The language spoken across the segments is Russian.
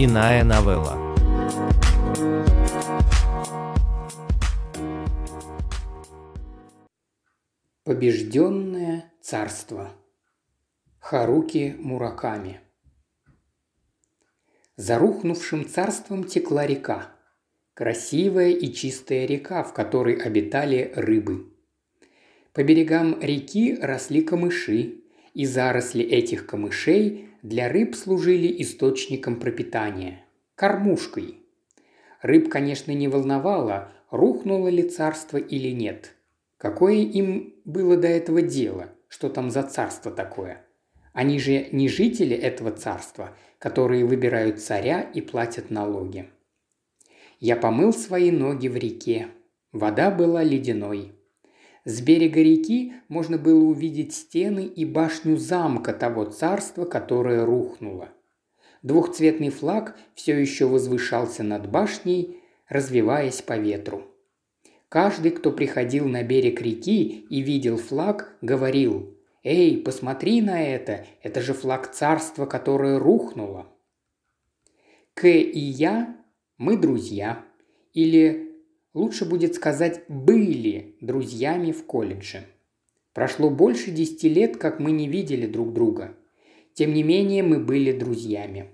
Иная новелла. Побежденное царство. Харуки Мураками. За рухнувшим царством текла река. Красивая и чистая река, в которой обитали рыбы. По берегам реки росли камыши, и заросли этих камышей для рыб служили источником пропитания – кормушкой. Рыб, конечно, не волновало, рухнуло ли царство или нет. Какое им было до этого дело, что там за царство такое? Они же не жители этого царства, которые выбирают царя и платят налоги. Я помыл свои ноги в реке. Вода была ледяной. С берега реки можно было увидеть стены и башню замка того царства, которое рухнуло. Двухцветный флаг все еще возвышался над башней, развиваясь по ветру. Каждый, кто приходил на берег реки и видел флаг, говорил «Эй, посмотри на это! Это же флаг царства, которое рухнуло!» К и я – мы друзья. Или лучше будет сказать «были» друзьями в колледже. Прошло больше десяти лет, как мы не видели друг друга. Тем не менее, мы были друзьями.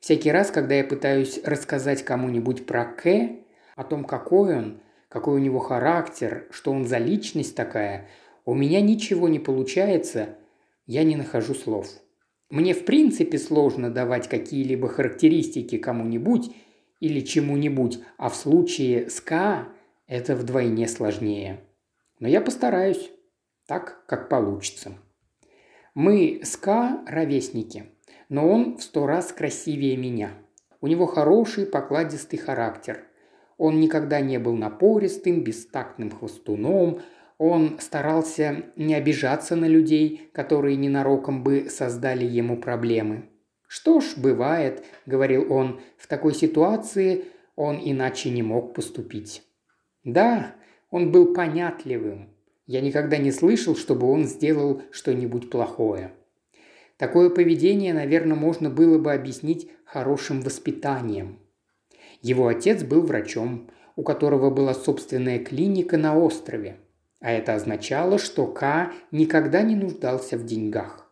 Всякий раз, когда я пытаюсь рассказать кому-нибудь про К, о том, какой он, какой у него характер, что он за личность такая, у меня ничего не получается, я не нахожу слов. Мне в принципе сложно давать какие-либо характеристики кому-нибудь или чему-нибудь, а в случае с К это вдвойне сложнее. Но я постараюсь, так, как получится. Мы с К ровесники, но он в сто раз красивее меня. У него хороший покладистый характер. Он никогда не был напористым, бестактным хвостуном. Он старался не обижаться на людей, которые ненароком бы создали ему проблемы. «Что ж, бывает», — говорил он, — «в такой ситуации он иначе не мог поступить». Да, он был понятливым. Я никогда не слышал, чтобы он сделал что-нибудь плохое. Такое поведение, наверное, можно было бы объяснить хорошим воспитанием. Его отец был врачом, у которого была собственная клиника на острове. А это означало, что К никогда не нуждался в деньгах.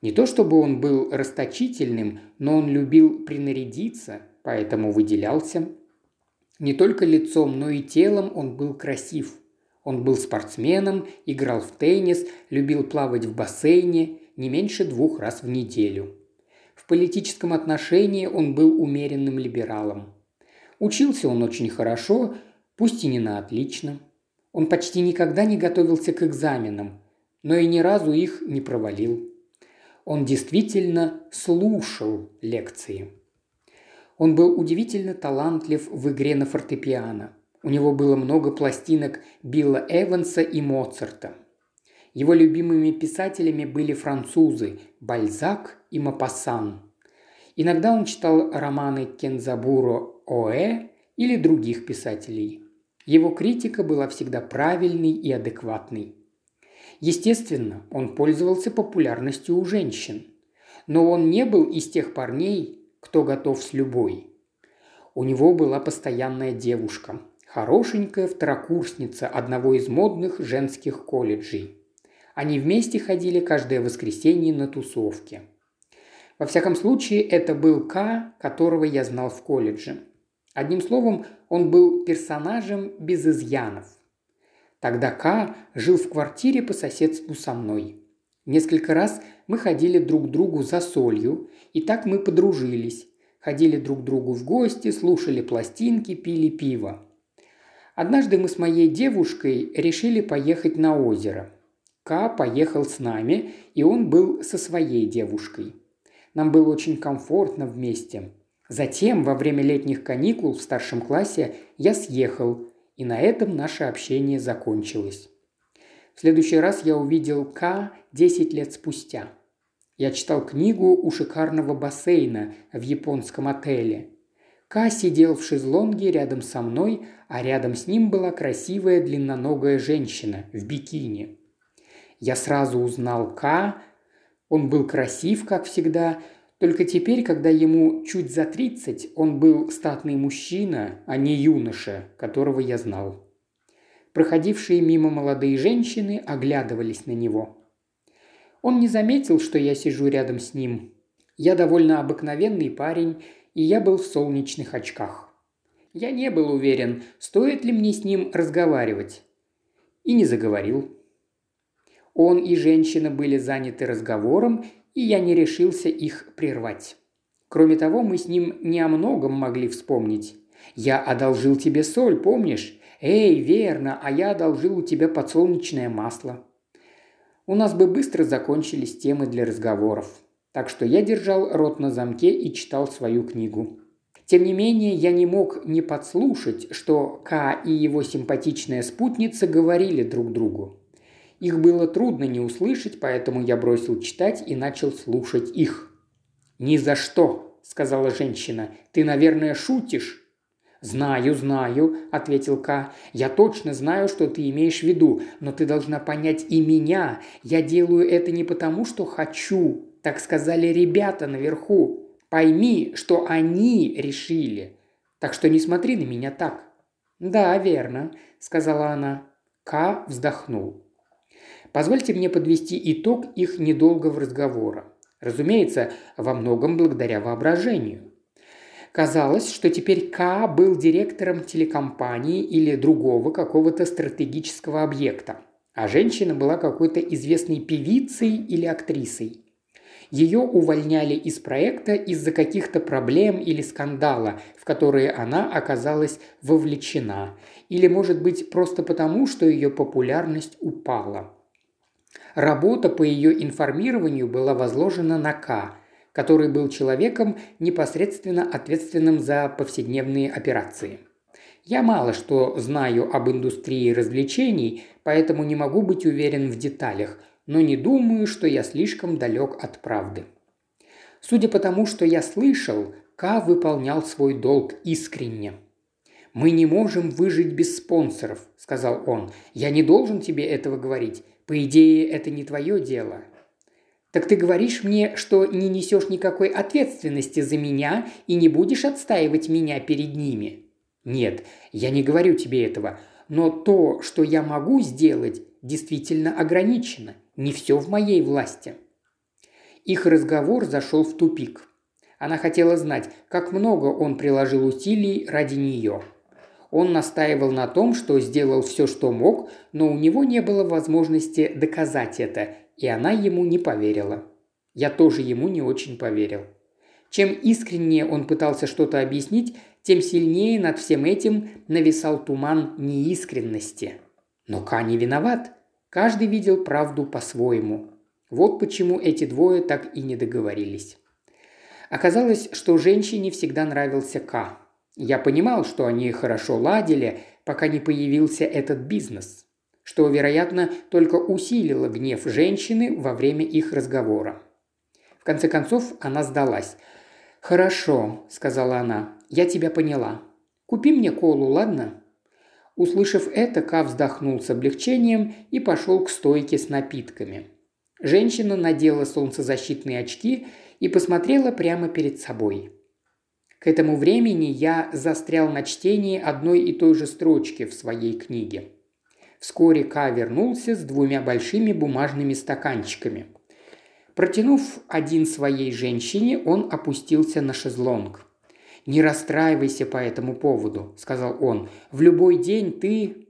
Не то чтобы он был расточительным, но он любил принарядиться, поэтому выделялся. Не только лицом, но и телом он был красив. Он был спортсменом, играл в теннис, любил плавать в бассейне не меньше двух раз в неделю. В политическом отношении он был умеренным либералом. Учился он очень хорошо, пусть и не на отлично. Он почти никогда не готовился к экзаменам, но и ни разу их не провалил. Он действительно слушал лекции. Он был удивительно талантлив в игре на фортепиано. У него было много пластинок Билла Эванса и Моцарта. Его любимыми писателями были французы Бальзак и Мапассан. Иногда он читал романы Кензабуро Оэ или других писателей. Его критика была всегда правильной и адекватной. Естественно, он пользовался популярностью у женщин. Но он не был из тех парней, кто готов с любой. У него была постоянная девушка, хорошенькая второкурсница одного из модных женских колледжей. Они вместе ходили каждое воскресенье на тусовки. Во всяком случае, это был К, которого я знал в колледже. Одним словом, он был персонажем без изъянов. Тогда К жил в квартире по соседству со мной. Несколько раз мы ходили друг к другу за солью, и так мы подружились. Ходили друг к другу в гости, слушали пластинки, пили пиво. Однажды мы с моей девушкой решили поехать на озеро. К поехал с нами, и он был со своей девушкой. Нам было очень комфортно вместе. Затем, во время летних каникул в старшем классе, я съехал, и на этом наше общение закончилось. В следующий раз я увидел К 10 лет спустя. Я читал книгу у шикарного бассейна в японском отеле. К сидел в шезлонге рядом со мной, а рядом с ним была красивая длинноногая женщина в бикини. Я сразу узнал К. Он был красив, как всегда, Только теперь, когда ему чуть за тридцать, он был статный мужчина, а не юноша, которого я знал. Проходившие мимо молодые женщины оглядывались на него. Он не заметил, что я сижу рядом с ним. Я довольно обыкновенный парень, и я был в солнечных очках. Я не был уверен, стоит ли мне с ним разговаривать. И не заговорил. Он и женщина были заняты разговором, и я не решился их прервать. Кроме того, мы с ним не о многом могли вспомнить. Я одолжил тебе соль, помнишь? Эй, верно, а я одолжил у тебя подсолнечное масло. У нас бы быстро закончились темы для разговоров. Так что я держал рот на замке и читал свою книгу. Тем не менее, я не мог не подслушать, что К и его симпатичная спутница говорили друг другу. Их было трудно не услышать, поэтому я бросил читать и начал слушать их. «Ни за что», – сказала женщина. «Ты, наверное, шутишь?» «Знаю, знаю», – ответил К. «Я точно знаю, что ты имеешь в виду, но ты должна понять и меня. Я делаю это не потому, что хочу. Так сказали ребята наверху. Пойми, что они решили. Так что не смотри на меня так». «Да, верно», – сказала она. К вздохнул. Позвольте мне подвести итог их недолгого разговора. Разумеется, во многом благодаря воображению. Казалось, что теперь К был директором телекомпании или другого какого-то стратегического объекта, а женщина была какой-то известной певицей или актрисой. Ее увольняли из проекта из-за каких-то проблем или скандала, в которые она оказалась вовлечена, или, может быть, просто потому, что ее популярность упала. Работа по ее информированию была возложена на К, который был человеком, непосредственно ответственным за повседневные операции. Я мало что знаю об индустрии развлечений, поэтому не могу быть уверен в деталях, но не думаю, что я слишком далек от правды. Судя по тому, что я слышал, К выполнял свой долг искренне. «Мы не можем выжить без спонсоров», – сказал он. «Я не должен тебе этого говорить. По идее, это не твое дело. Так ты говоришь мне, что не несешь никакой ответственности за меня и не будешь отстаивать меня перед ними? Нет, я не говорю тебе этого. Но то, что я могу сделать, действительно ограничено. Не все в моей власти. Их разговор зашел в тупик. Она хотела знать, как много он приложил усилий ради нее – он настаивал на том, что сделал все, что мог, но у него не было возможности доказать это, и она ему не поверила. Я тоже ему не очень поверил. Чем искреннее он пытался что-то объяснить, тем сильнее над всем этим нависал туман неискренности. Но Ка не виноват. Каждый видел правду по-своему. Вот почему эти двое так и не договорились. Оказалось, что женщине всегда нравился Ка. Я понимал, что они хорошо ладили, пока не появился этот бизнес, что, вероятно, только усилило гнев женщины во время их разговора. В конце концов, она сдалась. «Хорошо», – сказала она, – «я тебя поняла. Купи мне колу, ладно?» Услышав это, Ка вздохнул с облегчением и пошел к стойке с напитками. Женщина надела солнцезащитные очки и посмотрела прямо перед собой – к этому времени я застрял на чтении одной и той же строчки в своей книге. Вскоре Ка вернулся с двумя большими бумажными стаканчиками. Протянув один своей женщине, он опустился на шезлонг. «Не расстраивайся по этому поводу», – сказал он. «В любой день ты...»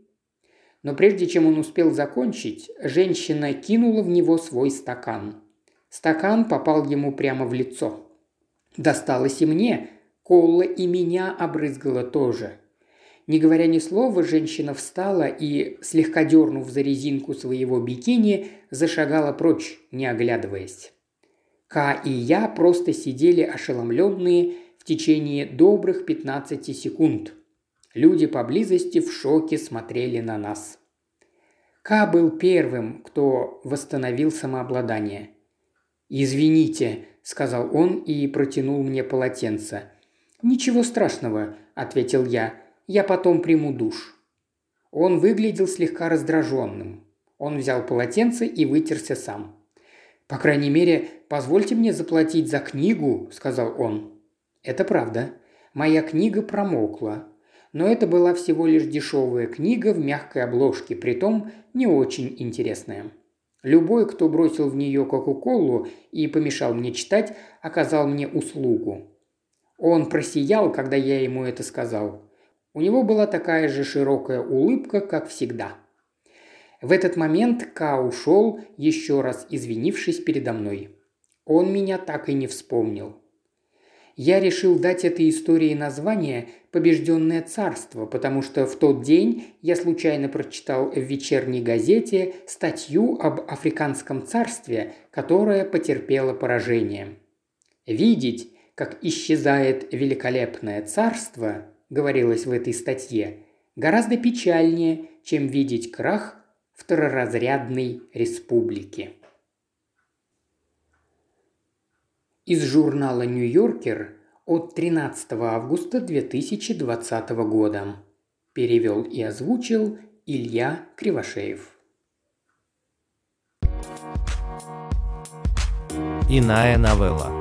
Но прежде чем он успел закончить, женщина кинула в него свой стакан. Стакан попал ему прямо в лицо. «Досталось и мне», Колла и меня обрызгала тоже. Не говоря ни слова, женщина встала и, слегка дернув за резинку своего бикини, зашагала прочь, не оглядываясь. Ка и я просто сидели ошеломленные течение добрых 15 секунд. Люди поблизости в шоке смотрели на нас. Ка был первым, кто восстановил самообладание. «Извините», – сказал он и протянул мне полотенце – «Ничего страшного», – ответил я. «Я потом приму душ». Он выглядел слегка раздраженным. Он взял полотенце и вытерся сам. «По крайней мере, позвольте мне заплатить за книгу», – сказал он. «Это правда. Моя книга промокла. Но это была всего лишь дешевая книга в мягкой обложке, притом не очень интересная. Любой, кто бросил в нее Кока-Колу и помешал мне читать, оказал мне услугу. Он просиял, когда я ему это сказал. У него была такая же широкая улыбка, как всегда. В этот момент Ка ушел, еще раз извинившись передо мной. Он меня так и не вспомнил. Я решил дать этой истории название «Побежденное царство», потому что в тот день я случайно прочитал в вечерней газете статью об африканском царстве, которое потерпело поражение. Видеть, как исчезает великолепное царство, говорилось в этой статье, гораздо печальнее, чем видеть крах второразрядной республики. Из журнала «Нью-Йоркер» от 13 августа 2020 года. Перевел и озвучил Илья Кривошеев. Иная новелла.